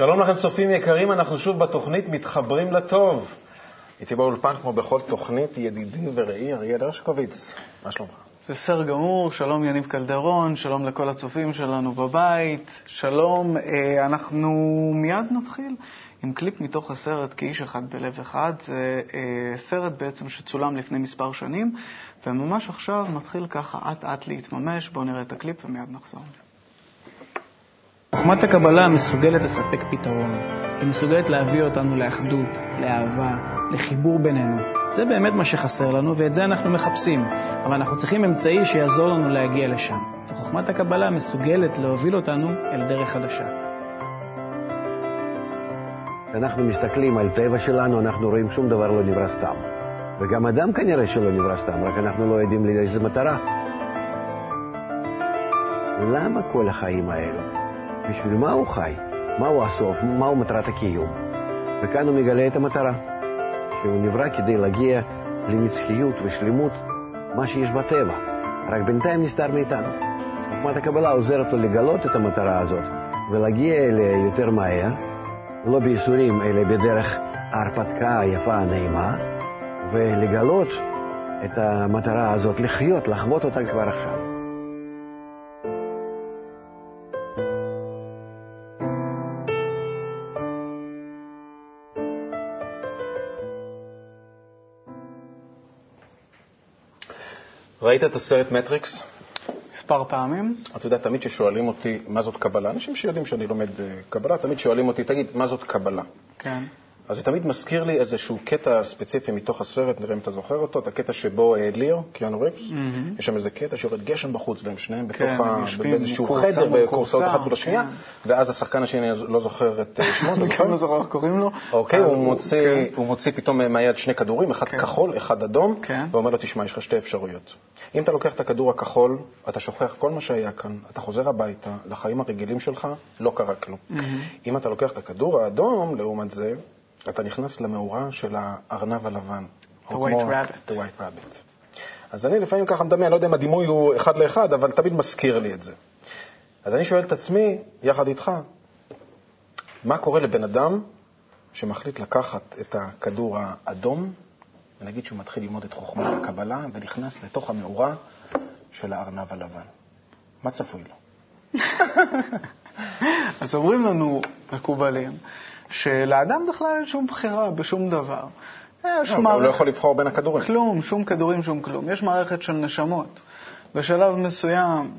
שלום לכם, צופים יקרים, אנחנו שוב בתוכנית מתחברים לטוב. איתי באולפן, כמו בכל תוכנית, ידידי ורעי אריאל הרשקוביץ. מה שלומך? בסדר גמור, שלום יניב קלדרון, שלום לכל הצופים שלנו בבית, שלום. אה, אנחנו מיד נתחיל עם קליפ מתוך הסרט כאיש אחד בלב אחד. זה אה, סרט בעצם שצולם לפני מספר שנים, וממש עכשיו מתחיל ככה אט-אט להתממש. בואו נראה את הקליפ ומיד נחזור. חוכמת הקבלה מסוגלת לספק פתרון. היא מסוגלת להביא אותנו לאחדות, לאהבה, לחיבור בינינו. זה באמת מה שחסר לנו, ואת זה אנחנו מחפשים. אבל אנחנו צריכים אמצעי שיעזור לנו להגיע לשם. וחוכמת הקבלה מסוגלת להוביל אותנו אל דרך חדשה. כשאנחנו מסתכלים על טבע שלנו, אנחנו רואים שום דבר לא נברא סתם. וגם אדם כנראה שלא נברא סתם, רק אנחנו לא יודעים לאיזה מטרה. למה כל החיים האלו? בשביל מה הוא חי? מהו הסוף? מהו מטרת הקיום? וכאן הוא מגלה את המטרה, שהוא נברא כדי להגיע לנצחיות ושלמות מה שיש בטבע, רק בינתיים נסתר מאיתנו. חוכמת הקבלה עוזרת לו לגלות את המטרה הזאת ולהגיע אליה יותר מהר, לא בייסורים, אלא בדרך ההרפתקה היפה הנעימה, ולגלות את המטרה הזאת, לחיות, לחוות אותה כבר עכשיו. ראית את הסרט מטריקס? מספר פעמים. אתה יודע, תמיד כששואלים אותי מה זאת קבלה, אנשים שיודעים שאני לומד אה, קבלה, תמיד שואלים אותי, תגיד, מה זאת קבלה? כן. אז זה תמיד מזכיר לי איזשהו קטע ספציפי מתוך הסרט, נראה אם אתה זוכר אותו, את הקטע שבו אה, ליאו, קיאנו ריפס, mm-hmm. יש שם איזה קטע שיורד גשם בחוץ, והם שניהם כן, בתוך ה... באיזשהו חדר, בקורסאות אחת מול השנייה, כן. ואז השחקן השני לא זוכר את אה, שמו, אתה אני זוכר? גם לא זוכר איך קוראים לו. אוקיי, הוא מוציא, כן. הוא מוציא פתאום מהיד שני כדורים, אחד כן. כחול, אחד אדום, כן. ואומר לו, תשמע, יש לך שתי אפשרויות. אם אתה לוקח את הכדור הכחול, אתה שוכח כל מה שהיה כאן, אתה חוזר הביתה, לחיים הרגילים שלך, לא קרה כלום. אם אתה לוקח את הכדור האדום, לעומת זה, אתה נכנס למאורה של הארנב הלבן. The או white כמו- rabbit. The white rabbit. אז אני לפעמים ככה מדמיין, אני לא יודע אם הדימוי הוא אחד לאחד, אבל תמיד מזכיר לי את זה. אז אני שואל את עצמי, יחד איתך, מה קורה לבן אדם שמחליט לקחת את הכדור האדום, ונגיד שהוא מתחיל ללמוד את חוכמת הקבלה, ונכנס לתוך המאורה של הארנב הלבן? מה צפוי לו? אז אומרים לנו מקובלים שלאדם בכלל אין שום בחירה בשום דבר. יש לא, הוא מערכת- לא יכול לבחור בין הכדורים. כלום, שום כדורים, שום כלום. יש מערכת של נשמות. בשלב מסוים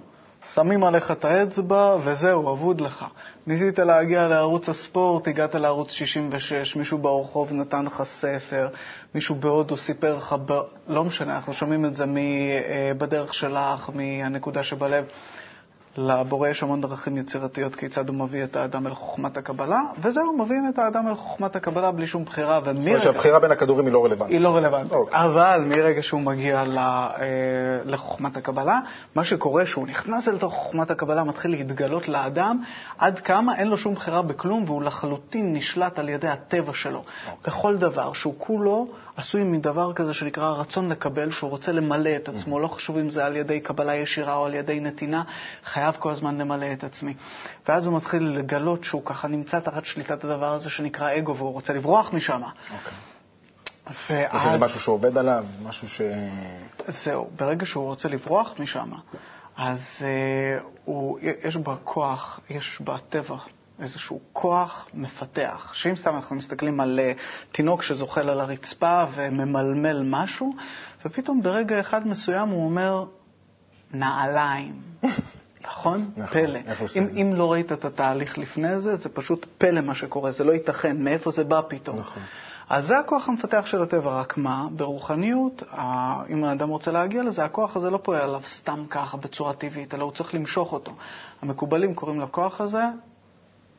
שמים עליך את האצבע וזהו, אבוד לך. ניסית להגיע לערוץ הספורט, הגעת לערוץ 66, מישהו ברחוב נתן לך ספר, מישהו בהודו סיפר לך, ב... לא משנה, אנחנו שומעים את זה מ... אה, בדרך שלך, מהנקודה שבלב. לבורא יש המון דרכים יצירתיות כיצד הוא מביא את האדם אל חוכמת הקבלה, וזהו, מביאים את האדם אל חוכמת הקבלה בלי שום בחירה, זאת אומרת ומרגע... שהבחירה בין הכדורים היא לא רלוונטית. היא לא רלוונטית. אוקיי. אבל מרגע שהוא מגיע ל- אה, לחוכמת הקבלה, מה שקורה שהוא נכנס אל תוך חוכמת הקבלה, מתחיל להתגלות לאדם עד כמה אין לו שום בחירה בכלום, והוא לחלוטין נשלט על ידי הטבע שלו. אוקיי. בכל דבר, שהוא כולו עשוי מדבר כזה שנקרא רצון לקבל, שהוא רוצה למלא את עצמו, Mm-hmm. לא חשוב אם זה על ידי קבלה ישירה או על ידי נתינה, חייב כל הזמן למלא את עצמי. ואז הוא מתחיל לגלות שהוא ככה נמצא תחת שליטת הדבר הזה שנקרא אגו, והוא רוצה לברוח משם. אוקיי. ואז... איזה משהו שעובד עליו, משהו ש... זהו, ברגע שהוא רוצה לברוח משם, אז אה, הוא, יש בכוח, יש בטבע איזשהו כוח מפתח. שאם סתם אנחנו מסתכלים על אה, תינוק שזוחל על הרצפה וממלמל משהו, ופתאום ברגע אחד מסוים הוא אומר, נעליים. נכון? נכון, פלא. אם, לא ראית את התהליך לפני זה, זה פשוט פלא מה שקורה, זה לא ייתכן, מאיפה זה בא פתאום. נכון. אז זה הכוח המפתח של הטבע, רק מה? ברוחניות, אם האדם רוצה להגיע לזה, הכוח הזה לא פועל עליו סתם ככה, בצורה טבעית, אלא הוא צריך למשוך אותו. המקובלים קוראים לכוח הזה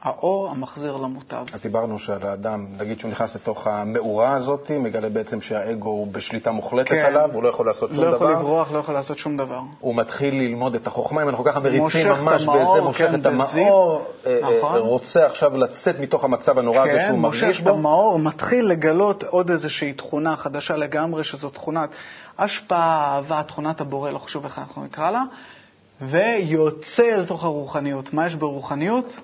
האור המחזיר למוטב. אז דיברנו שעל האדם, נגיד שהוא נכנס לתוך המאורה הזאת, מגלה בעצם שהאגו הוא בשליטה מוחלטת כן. עליו, הוא לא יכול לעשות שום לא יכול דבר. לברוח, לא יכול לעשות שום דבר. הוא מתחיל ללמוד את החוכמה, אם אנחנו ככה מריצים מושך את ממש המאור, בזה, מושך כן, את המאור, אה, אה, נכון. רוצה עכשיו לצאת מתוך המצב הנורא הזה כן, שהוא מושך מרגיש את בו. המאור, מתחיל לגלות עוד איזושהי תכונה חדשה לגמרי, שזו תכונת השפעה, אהבה, תכונת הבורא, לא חשוב איך אנחנו נקרא לה, ויוצא אל תוך הרוחניות. מה יש ברוחניות?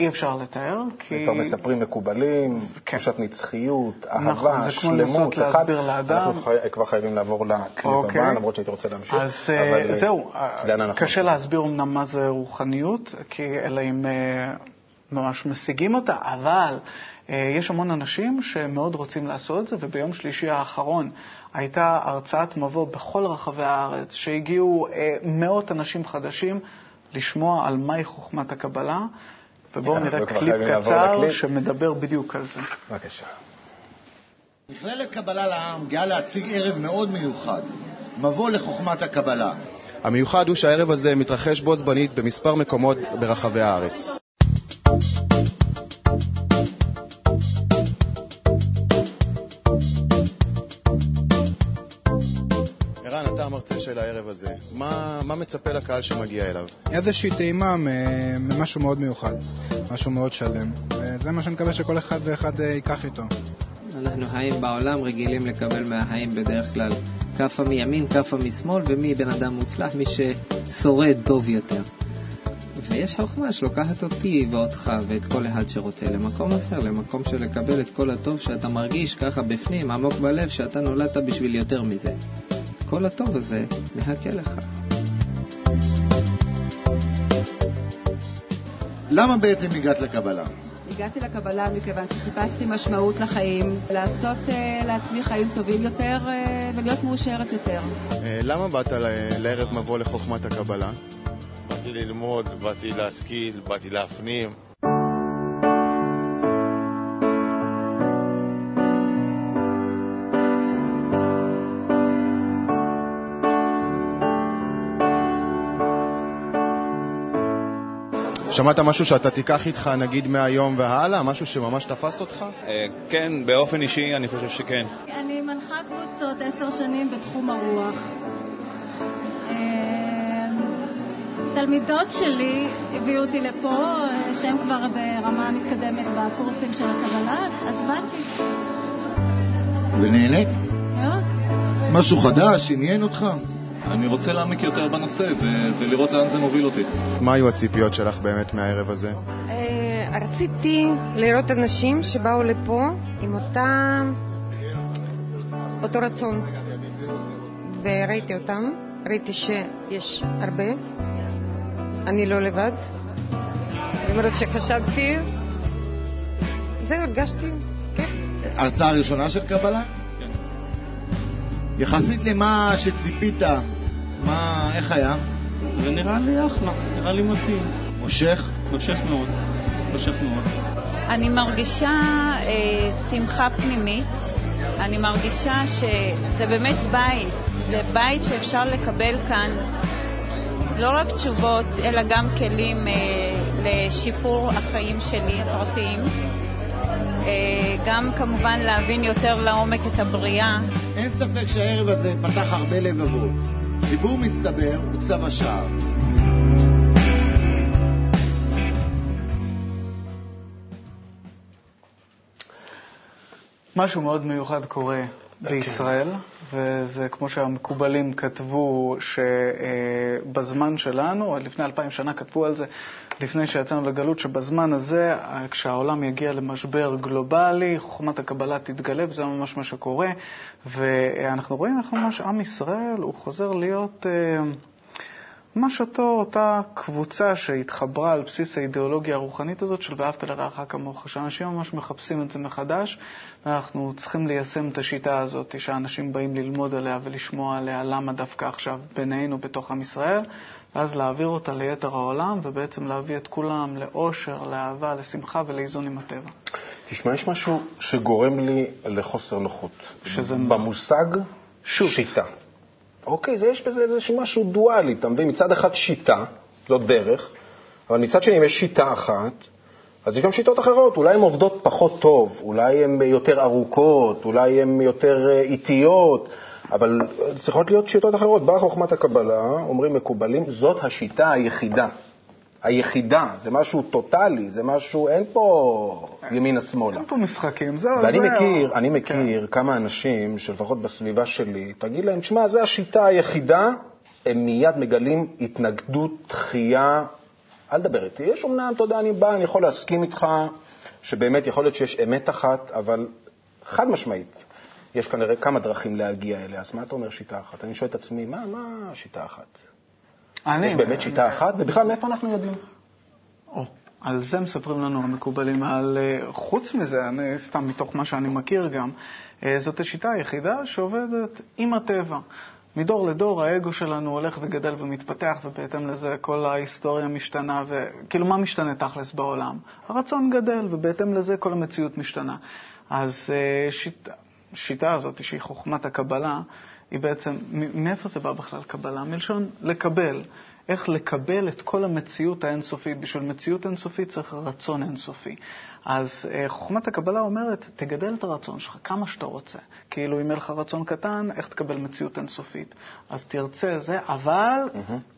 אי אפשר לתאר, כי... כבר מספרים מקובלים, כן. תחושת נצחיות, נכון, אהבה, זה כמו לנסות שלמות. להסביר לאדם. אנחנו חי- כבר חייבים לעבור לקליפ אוקיי. הבא, למרות שהייתי רוצה להמשיך. אז אה, אבל, אה, זהו, אנחנו קשה? להסביר אמנם מה זה רוחניות, כי אלא אם אה, ממש משיגים אותה, אבל אה, יש המון אנשים שמאוד רוצים לעשות את זה, וביום שלישי האחרון הייתה הרצאת מבוא בכל רחבי הארץ, שהגיעו אה, מאות אנשים חדשים לשמוע על מהי חוכמת הקבלה, ובואו נראה קליפ קצר. שמדבר בדיוק על זה. בבקשה. מכללת קבלה לעם גאה להציג ערב מאוד מיוחד, מבוא לחוכמת הקבלה. המיוחד הוא שהערב הזה מתרחש בו זמנית במספר מקומות ברחבי הארץ. אתה המרצה של הערב הזה. מה, מה מצפה לקהל שמגיע אליו? איזושהי טעימה ממשהו מאוד מיוחד, משהו מאוד שלם. וזה מה שאני מקווה שכל אחד ואחד אה, ייקח איתו. אנחנו חיים בעולם רגילים לקבל מהחיים בדרך כלל כאפה מימין, כאפה משמאל, ומי בן אדם מוצלח? מי ששורד טוב יותר. ויש חוכמה שלוקחת אותי ואותך ואת כל אחד שרוצה למקום אחר, למקום של לקבל את כל הטוב שאתה מרגיש ככה בפנים, עמוק בלב, שאתה נולדת בשביל יותר מזה. כל הטוב הזה מחכה לך. למה בעצם הגעת לקבלה? הגעתי לקבלה מכיוון שחיפשתי משמעות לחיים, לעשות uh, לעצמי חיים טובים יותר uh, ולהיות מאושרת יותר. אה, למה באת ל- לערב מבוא לחוכמת הקבלה? באתי ללמוד, באתי להשכיל, באתי להפנים. שמעת משהו שאתה תיקח איתך נגיד מהיום והלאה? משהו שממש תפס אותך? כן, באופן אישי אני חושב שכן. אני מנחה קבוצות עשר שנים בתחום הרוח. אה, תלמידות שלי הביאו אותי לפה, אה, שהן כבר ברמה מתקדמת בקורסים של הקבלה, אז באתי. ונהנית? מאוד. משהו חדש, עניין אותך? אני רוצה להעמיק יותר בנושא ו- ולראות לאן זה מוביל אותי. מה היו הציפיות שלך באמת מהערב הזה? אה, רציתי לראות אנשים שבאו לפה עם אותה, אותו רצון, וראיתי אותם, ראיתי שיש הרבה, אני לא לבד, למרות שחשבתי, זהו, הרגשתי כיף. הרצאה ראשונה של קבלה? כן. יחסית למה שציפית, מה, איך היה? זה נראה לי אחלה, נראה לי מתאים. מושך? מושך מאוד, מושך מאוד. אני מרגישה אה, שמחה פנימית, אני מרגישה שזה באמת בית, זה בית שאפשר לקבל כאן לא רק תשובות, אלא גם כלים אה, לשיפור החיים שלי הפרטיים. אה, גם כמובן להבין יותר לעומק את הבריאה. אין ספק שהערב הזה פתח הרבה לבבות. חיבור מסתבר הוא צו השער. משהו מאוד מיוחד קורה בישראל, וזה כמו שהמקובלים כתבו שבזמן שלנו, עוד לפני אלפיים שנה כתבו על זה, לפני שיצאנו לגלות, שבזמן הזה, כשהעולם יגיע למשבר גלובלי, חוכמת הקבלה תתגלה, וזה ממש מה שקורה. ואנחנו רואים איך ממש עם ישראל, הוא חוזר להיות... ממש אותו, אותה קבוצה שהתחברה על בסיס האידיאולוגיה הרוחנית הזאת של ואהבת לרעך כמוך, שאנשים ממש מחפשים את זה מחדש, ואנחנו צריכים ליישם את השיטה הזאת, שאנשים באים ללמוד עליה ולשמוע עליה למה דווקא עכשיו בינינו בתוך עם ישראל, ואז להעביר אותה ליתר העולם, ובעצם להביא את כולם לאושר, לאהבה, לשמחה ולאיזון עם הטבע. תשמע, יש משהו שגורם לי לחוסר נוחות. שזה במושג שיטה. אוקיי, זה, יש בזה איזשהו משהו דואלי, אתה מבין? מצד אחד שיטה, זאת דרך, אבל מצד שני, אם יש שיטה אחת, אז יש גם שיטות אחרות. אולי הן עובדות פחות טוב, אולי הן יותר ארוכות, אולי הן יותר אה, איטיות, אבל צריכות להיות שיטות אחרות. באה חוכמת הקבלה, אומרים מקובלים, זאת השיטה היחידה. היחידה, זה משהו טוטאלי, זה משהו, אין פה ימינה-שמאלה. אין פה משחקים, זהו, ואני זהו. מכיר, אני מכיר כן. כמה אנשים שלפחות בסביבה שלי, תגיד להם, שמע, זו השיטה היחידה, הם מיד מגלים התנגדות, דחייה אל תדבר איתי. יש אומנם, אתה יודע, אני בא, אני יכול להסכים איתך שבאמת יכול להיות שיש אמת אחת, אבל חד משמעית, יש כנראה כמה דרכים להגיע אליה. אז מה אתה אומר שיטה אחת? אני שואל את עצמי, מה, מה שיטה אחת? אני... יש באמת שיטה אחת? ובכלל, מאיפה אנחנו יודעים? או, על זה מספרים לנו המקובלים. על, אה, חוץ מזה, אני, סתם מתוך מה שאני מכיר גם, אה, זאת השיטה היחידה שעובדת עם הטבע. מדור לדור האגו שלנו הולך וגדל ומתפתח, ובהתאם לזה כל ההיסטוריה משתנה, וכאילו מה משתנה תכלס בעולם? הרצון גדל, ובהתאם לזה כל המציאות משתנה. אז אה, שיטה, השיטה הזאת, שהיא חוכמת הקבלה, היא בעצם, מאיפה זה בא בכלל קבלה? מלשון לקבל. איך לקבל את כל המציאות האינסופית. בשביל מציאות אינסופית צריך רצון אינסופי. אז אה, חוכמת הקבלה אומרת, תגדל את הרצון שלך כמה שאתה רוצה. כאילו, אם יהיה לך רצון קטן, איך תקבל מציאות אינסופית? אז תרצה זה, אבל.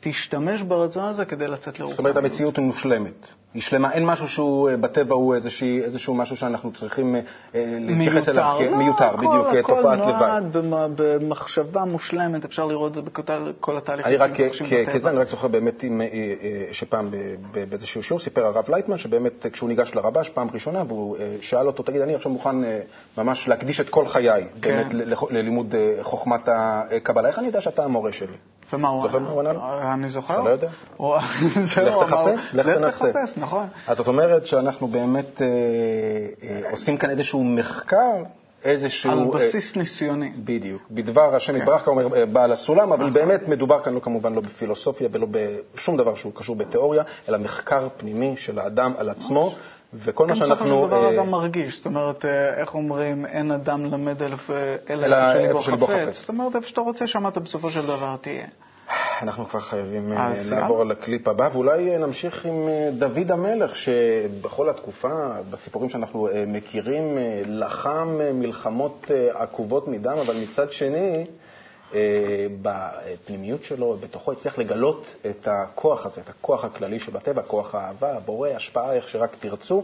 תשתמש ברצון הזה כדי לצאת לרוחב. זאת אומרת, המציאות היא מושלמת. היא שלמה, אין משהו שהוא אה, בטבע הוא איזושהי, איזשהו משהו שאנחנו צריכים אה, להתייחס אליו לא, בדיוק, כתופעת לוואי. הכל נועד במחשבה מושלמת, אפשר לראות את זה בכל התהליכים אני רק, כזה, אני רק זוכר באמת שפעם באיזשהו שיעור סיפר הרב לייטמן, שבאמת כשהוא ניגש לרבש פעם ראשונה, והוא שאל אותו, תגיד, אני עכשיו מוכן ממש להקדיש את כל חיי, באמת, כן. ללימוד חוכמת הקבלה, איך אני יודע שאתה המורה שלי? ומה הוא זוכר מה הוא ענה לו? אני זוכר. אתה לא יודע? לך תחפש, לך תנסה. לך תחפש, נכון. אז זאת אומרת שאנחנו באמת אה, אה, עושים כאן איזשהו מחקר, איזשהו... על בסיס ניסיוני. בדיוק. בדבר השם יתברך, כאומר בעל הסולם, אבל באמת מדובר כאן כמובן לא בפילוסופיה ולא בשום דבר שהוא קשור בתיאוריה, אלא מחקר פנימי של האדם על עצמו. וכל מה שאנחנו... בסופו של דבר אדם מרגיש, זאת אומרת, איך אומרים, אין אדם למד אלא איפה שלבו חפץ. זאת אומרת, איפה שאתה רוצה, שם אתה בסופו של דבר תהיה. אנחנו כבר חייבים לעבור לקליפ הבא, ואולי נמשיך עם דוד המלך, שבכל התקופה, בסיפורים שאנחנו מכירים, לחם מלחמות עקובות מדם, אבל מצד שני, בפנימיות שלו, בתוכו הצליח לגלות את הכוח הזה, את הכוח הכללי שבטבע, כוח האהבה, הבורא, השפעה, איך שרק תרצו,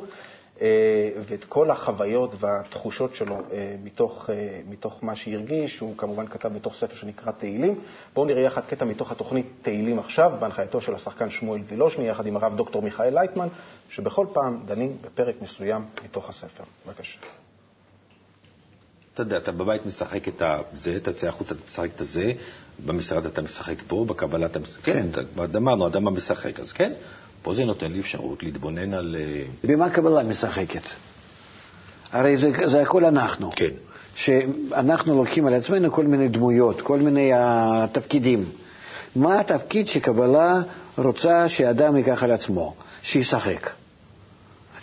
ואת כל החוויות והתחושות שלו מתוך, מתוך מה שהרגיש, הוא כמובן כתב בתוך ספר שנקרא תהילים. בואו נראה יחד קטע מתוך התוכנית תהילים עכשיו, בהנחייתו של השחקן שמואל וילושני, יחד עם הרב דוקטור מיכאל לייטמן, שבכל פעם דנים בפרק מסוים מתוך הספר. בבקשה. אתה יודע, אתה בבית משחק את זה, אתה יוצא החוצה, אתה משחק את הזה, במשרד אתה משחק פה, בקבלה אתה משחק, כן, אמרנו, אדם משחק, אז כן, פה זה נותן לי אפשרות להתבונן על... במה קבלה משחקת? הרי זה, זה הכל אנחנו. כן. שאנחנו לוקחים על עצמנו כל מיני דמויות, כל מיני uh, תפקידים. מה התפקיד שקבלה רוצה שאדם ייקח על עצמו, שישחק?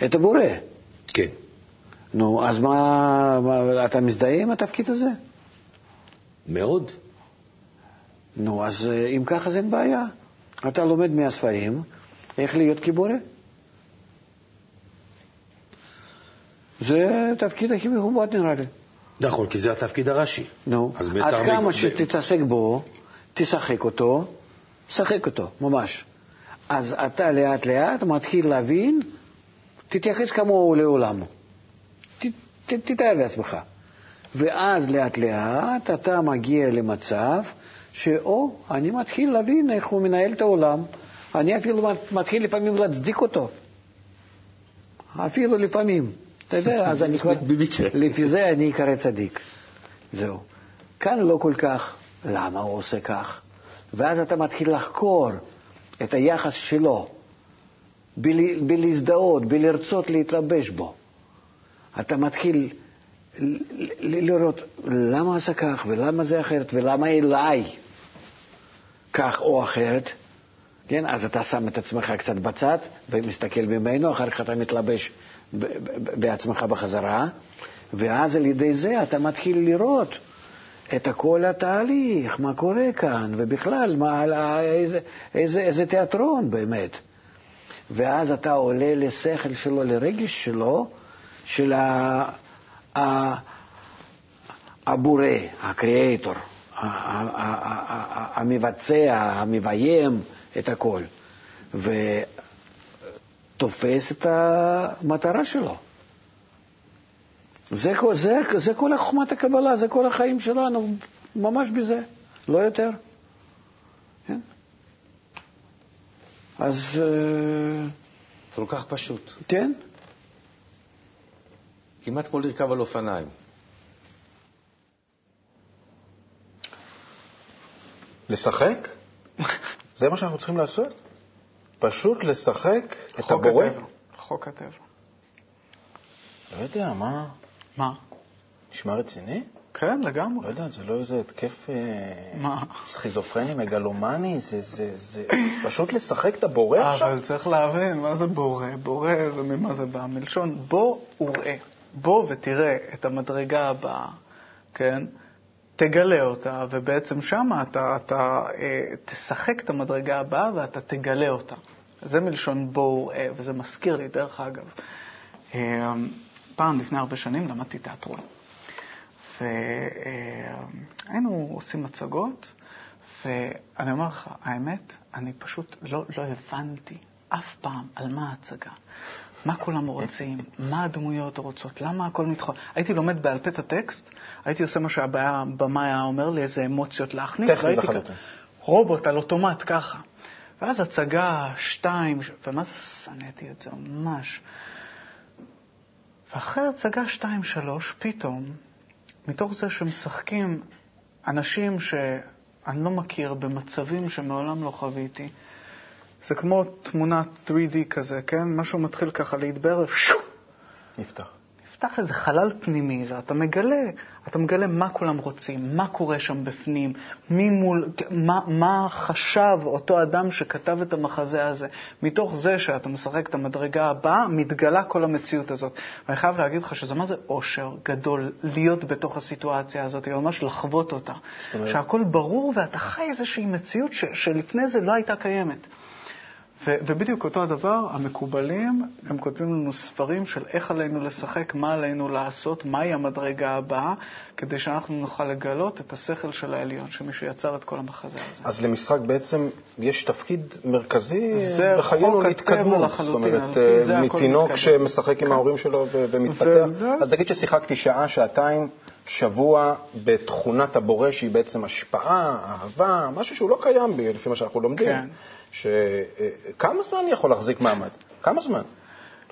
את הבורא. כן. נו, אז מה, מה, אתה מזדהה עם התפקיד הזה? מאוד. נו, אז אם ככה זה אין בעיה. אתה לומד מהספרים איך להיות כבורא. זה התפקיד הכי מכובד נראה לי. נכון, כי זה התפקיד הראשי. נו, עד כמה שתתעסק בו, תשחק אותו, שחק אותו, ממש. אז אתה לאט לאט מתחיל להבין, תתייחס כמוהו לעולם. תתאר לעצמך. ואז לאט לאט אתה מגיע למצב שאו, אני מתחיל להבין איך הוא מנהל את העולם. אני אפילו מתחיל לפעמים להצדיק אותו. אפילו לפעמים. אתה יודע, אז אני כבר... לפי זה אני אקרא צדיק. זהו. כאן לא כל כך, למה הוא עושה כך? ואז אתה מתחיל לחקור את היחס שלו, בלהזדהות, בלרצות להתלבש בו. אתה מתחיל לראות למה עשה כך, ולמה זה אחרת, ולמה אליי כך או אחרת. כן, אז אתה שם את עצמך קצת בצד ומסתכל ממנו, אחר כך אתה מתלבש בעצמך בחזרה, ואז על ידי זה אתה מתחיל לראות את כל התהליך, מה קורה כאן, ובכלל, מה, איזה, איזה, איזה תיאטרון באמת. ואז אתה עולה לשכל שלו, לרגש שלו, של הבורא, הקריאטור, המבצע, המביים את הכל, ותופס את המטרה שלו. זה, זה, זה כל חוכמת הקבלה, זה כל החיים שלנו, ממש בזה, לא יותר. כן? אז... אה, זה כל כך פשוט. כן. כמעט כמו לרכב על אופניים. לשחק? זה מה שאנחנו צריכים לעשות? פשוט לשחק את הבורא? חוק הטבע. לא יודע, מה? מה? נשמע רציני? כן, לגמרי. לא יודע, זה לא איזה התקף אה, מה? סכיזופרני, מגלומני, זה, זה, זה פשוט לשחק את הבורא עכשיו? אבל צריך להבין, מה זה בורא? בורא זה ממה זה בא? מלשון בוא וראה. בוא ותראה את המדרגה הבאה, כן? תגלה אותה, ובעצם שמה אתה, אתה אה, תשחק את המדרגה הבאה ואתה תגלה אותה. זה מלשון בוא וראה, וזה מזכיר לי, דרך אגב. אה, פעם, לפני הרבה שנים, למדתי תיאטרון. והיינו עושים מצגות, ואני אומר לך, האמת, אני פשוט לא, לא הבנתי אף פעם על מה ההצגה. מה כולם רוצים, מה הדמויות רוצות, למה הכל מתחול. הייתי לומד בעל פה את הטקסט, הייתי עושה מה שהבמאי היה אומר לי, איזה אמוציות להכניס, טכני לחלוטין. רובוט על אוטומט ככה. ואז הצגה, שתיים, ומה זה שנאתי את זה ממש. ואחרי הצגה שתיים, שלוש, פתאום, מתוך זה שמשחקים אנשים שאני לא מכיר במצבים שמעולם לא חוויתי, זה כמו תמונת 3D כזה, כן? משהו מתחיל ככה להתבהר, שו! נפתח. נפתח איזה חלל פנימי, ואתה מגלה, אתה מגלה מה כולם רוצים, מה קורה שם בפנים, מי מול, מה, מה חשב אותו אדם שכתב את המחזה הזה. מתוך זה שאתה משחק את המדרגה הבאה, מתגלה כל המציאות הזאת. ואני חייב להגיד לך שזה מה זה אושר גדול להיות בתוך הסיטואציה הזאת, ממש לחוות אותה. שהכל ברור ואתה חי איזושהי מציאות ש, שלפני זה לא הייתה קיימת. ו- ובדיוק אותו הדבר, המקובלים, הם כותבים לנו ספרים של איך עלינו לשחק, מה עלינו לעשות, מהי המדרגה הבאה, כדי שאנחנו נוכל לגלות את השכל של העליון, שמישהו יצר את כל המחזה הזה. אז למשחק בעצם יש תפקיד מרכזי בחיינו להתקדמות. זאת אומרת, אה, מתינוק. שמשחק עם כן. ההורים שלו ומתפתח. אז נגיד ששיחקתי שעה, שעתיים, שבוע בתכונת הבורא, שהיא בעצם השפעה, אהבה, משהו שהוא לא קיים בי, לפי מה שאנחנו לומדים. כן. ש... כמה זמן אני יכול להחזיק מעמד? כמה זמן?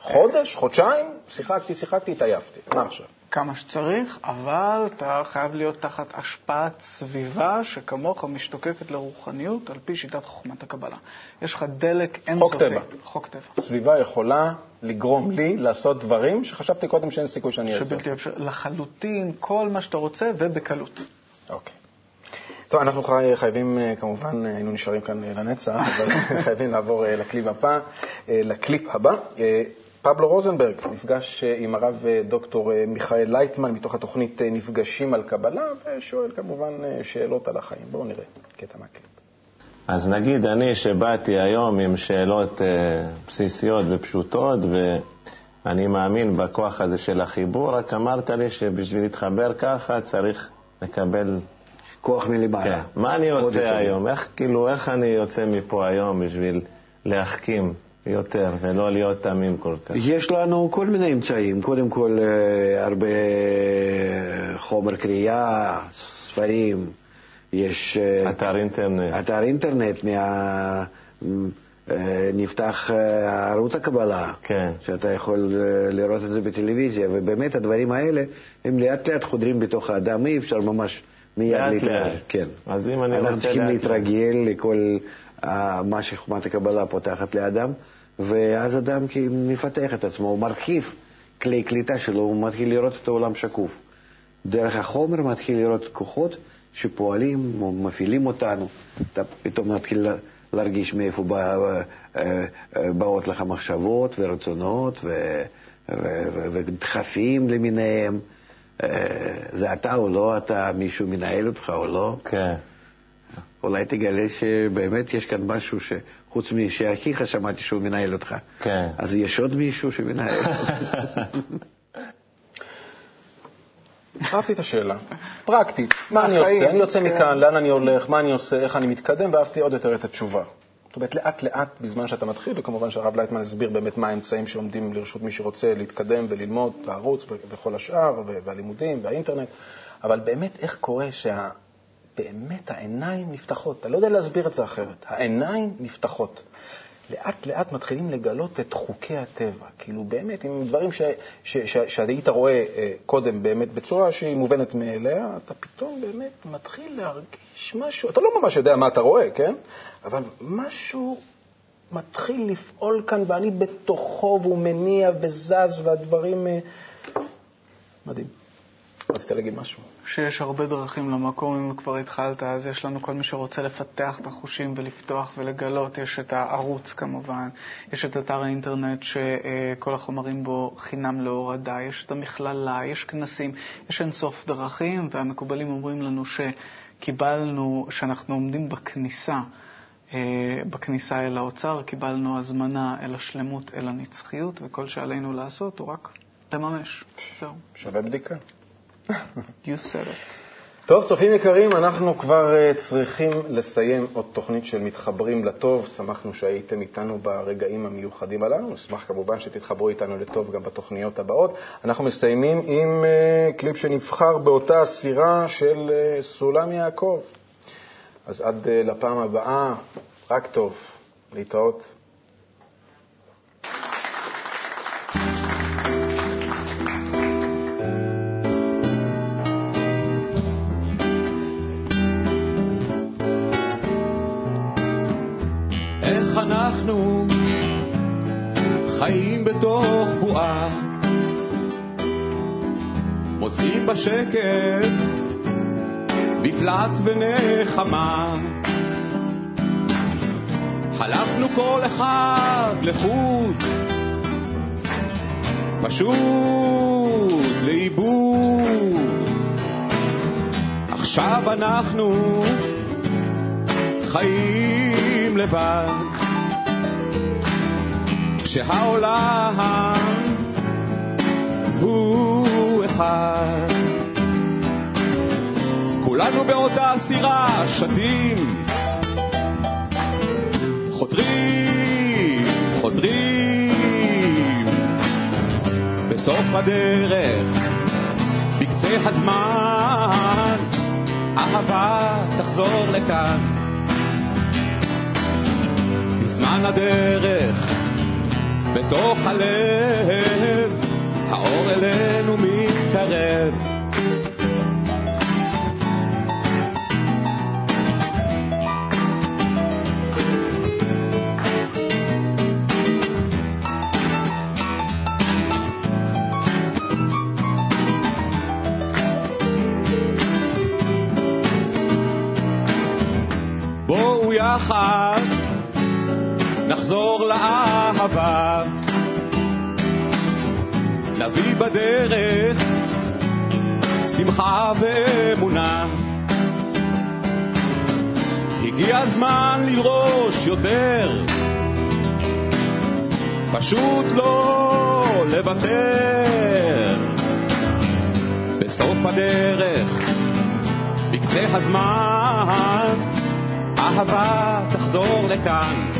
חודש? חודשיים? שיחקתי, שיחקתי, התעייפתי. מה עכשיו? כמה שצריך, אבל אתה חייב להיות תחת השפעת סביבה שכמוך משתוקקת לרוחניות על פי שיטת חוכמת הקבלה. יש לך דלק אינסופי. טבע. חוק טבע. סביבה יכולה לגרום לי לעשות דברים שחשבתי קודם שאין סיכוי שאני אעשה. שבלתי אפשר, לחלוטין כל מה שאתה רוצה ובקלות. אוקיי. טוב, אנחנו חי- חייבים, אה, כמובן, אה, היינו נשארים כאן אה, לנצח, אבל חייבים לעבור לקליפ הבא. לקליפ הבא. פבלו רוזנברג נפגש עם הרב דוקטור מיכאל לייטמן מתוך התוכנית נפגשים על קבלה, ושואל כמובן שאלות על החיים. בואו נראה קטע מהקליפ. אז נגיד אני שבאתי היום עם שאלות בסיסיות ופשוטות, ואני מאמין בכוח הזה של החיבור, רק אמרת לי שבשביל להתחבר ככה צריך לקבל... כוח מלמעלה. כן. מה אני עושה יותר. היום? איך, כאילו, איך אני יוצא מפה היום בשביל להחכים יותר ולא להיות תמים כל כך? יש לנו כל מיני אמצעים. קודם כל, אה, הרבה חומר קריאה, ספרים, יש... אה, אתר אינטרנט. אתר אינטרנט, מה... אה, נפתח ערוץ הקבלה, כן. שאתה יכול לראות את זה בטלוויזיה, ובאמת הדברים האלה הם לאט לאט חודרים בתוך האדם, אי אפשר ממש מיד להתרגל. כן. אז אם אני אנחנו רוצה צריכים לאט להתרגל לכל אה, מה שחוכמת הקבלה פותחת לאדם, ואז אדם מפתח את עצמו, הוא מרחיב כלי קליטה שלו, הוא מתחיל לראות את העולם שקוף. דרך החומר מתחיל לראות כוחות שפועלים, מפעילים אותנו. אתה פתאום מתחיל לה- להרגיש מאיפה בא, אה, אה, באות לך מחשבות ורצונות ודחפים למיניהם. אה, זה אתה או לא אתה, מישהו מנהל אותך או לא. כן. אולי תגלה שבאמת יש כאן משהו שחוץ משאחיך שמעתי שהוא מנהל אותך. כן. אז יש עוד מישהו שמנהל אותך. אהבתי את השאלה. פרקטית, מה אני עושה? אני יוצא כן. מכאן, לאן אני הולך, מה אני עושה, איך אני מתקדם, ואהבתי עוד יותר את התשובה. אומרת, לאט לאט בזמן שאתה מתחיל, וכמובן שהרב לייטמן הסביר באמת מה האמצעים שעומדים לרשות מי שרוצה להתקדם וללמוד, הערוץ וכל השאר, והלימודים והאינטרנט, אבל באמת איך קורה שה... באמת העיניים נפתחות, אתה לא יודע להסביר את זה אחרת, העיניים נפתחות לאט לאט מתחילים לגלות את חוקי הטבע. כאילו באמת, עם דברים שהיית רואה אה, קודם באמת בצורה שהיא מובנת מאליה, אתה פתאום באמת מתחיל להרגיש משהו, אתה לא ממש יודע מה אתה רואה, כן? אבל משהו מתחיל לפעול כאן, ואני בתוכו, והוא מניע וזז, והדברים... אה, מדהים. רצית להגיד משהו? שיש הרבה דרכים למקום, אם כבר התחלת, אז יש לנו כל מי שרוצה לפתח את החושים ולפתוח ולגלות. יש את הערוץ כמובן, יש את אתר האינטרנט שכל החומרים בו חינם להורדה, יש את המכללה, יש כנסים, יש אינסוף דרכים, והמקובלים אומרים לנו שקיבלנו, שאנחנו עומדים בכניסה. אה, בכניסה אל האוצר, קיבלנו הזמנה אל השלמות, אל הנצחיות, וכל שעלינו לעשות הוא רק לממש. זהו. שווה בדיקה. You said it. טוב, צופים יקרים, אנחנו כבר אה, צריכים לסיים עוד תוכנית של מתחברים לטוב. שמחנו שהייתם איתנו ברגעים המיוחדים הללו. נשמח כמובן שתתחברו איתנו לטוב גם בתוכניות הבאות. אנחנו מסיימים עם אה, קליפ שנבחר באותה סירה של סולם יעקב. אז עד לפעם הבאה, רק טוב. להתראות. בשקט מפלט ונחמה. חלפנו כל אחד לחוד, פשוט לאיבוד. עכשיו אנחנו חיים לבד, כשהעולם הוא אחד. כולנו באותה סירה שתים, חותרים, חותרים. בסוף הדרך, בקצה הזמן, אהבה תחזור לכאן. בזמן הדרך, בתוך הלב, האור אלינו מתקרב. נביא בדרך שמחה ואמונה. הגיע הזמן לדרוש יותר, פשוט לא לוותר. בסוף הדרך, בקצה הזמן, אהבה תחזור לכאן.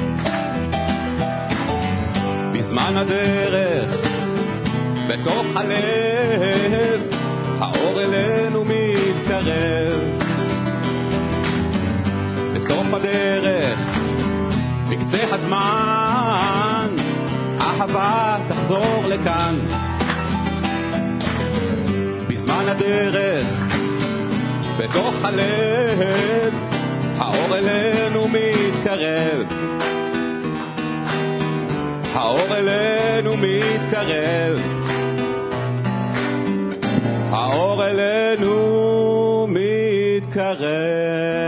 בזמן הדרך, בתוך הלב, האור אלינו מתקרב. בסוף הדרך, בקצה הזמן, אהבה תחזור לכאן. בזמן הדרך, בתוך הלב, האור אלינו מתקרב. האור אלינו מתקרב. האור אלינו מתקרב.